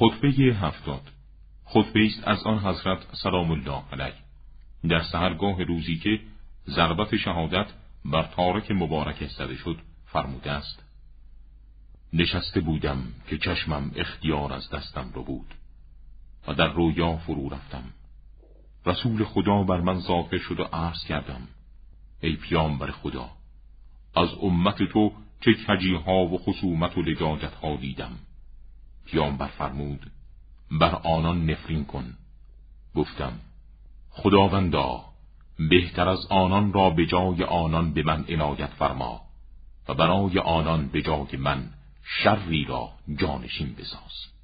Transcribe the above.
خطبه هفتاد. خطبه است از آن حضرت سلام الله علیه. در سهرگاه روزی که ضربت شهادت بر تارک مبارک زده شد فرموده است. نشسته بودم که چشمم اختیار از دستم رو بود و در رویا فرو رفتم. رسول خدا بر من ظاهر شد و عرض کردم ای بر خدا از امت تو چه کجیها و خصومت و لجاجت ها دیدم. پیامبر فرمود بر آنان نفرین کن. گفتم خداوندا بهتر از آنان را به جای آنان به من عنایت فرما و برای آنان به جای من شری را جانشین بساز.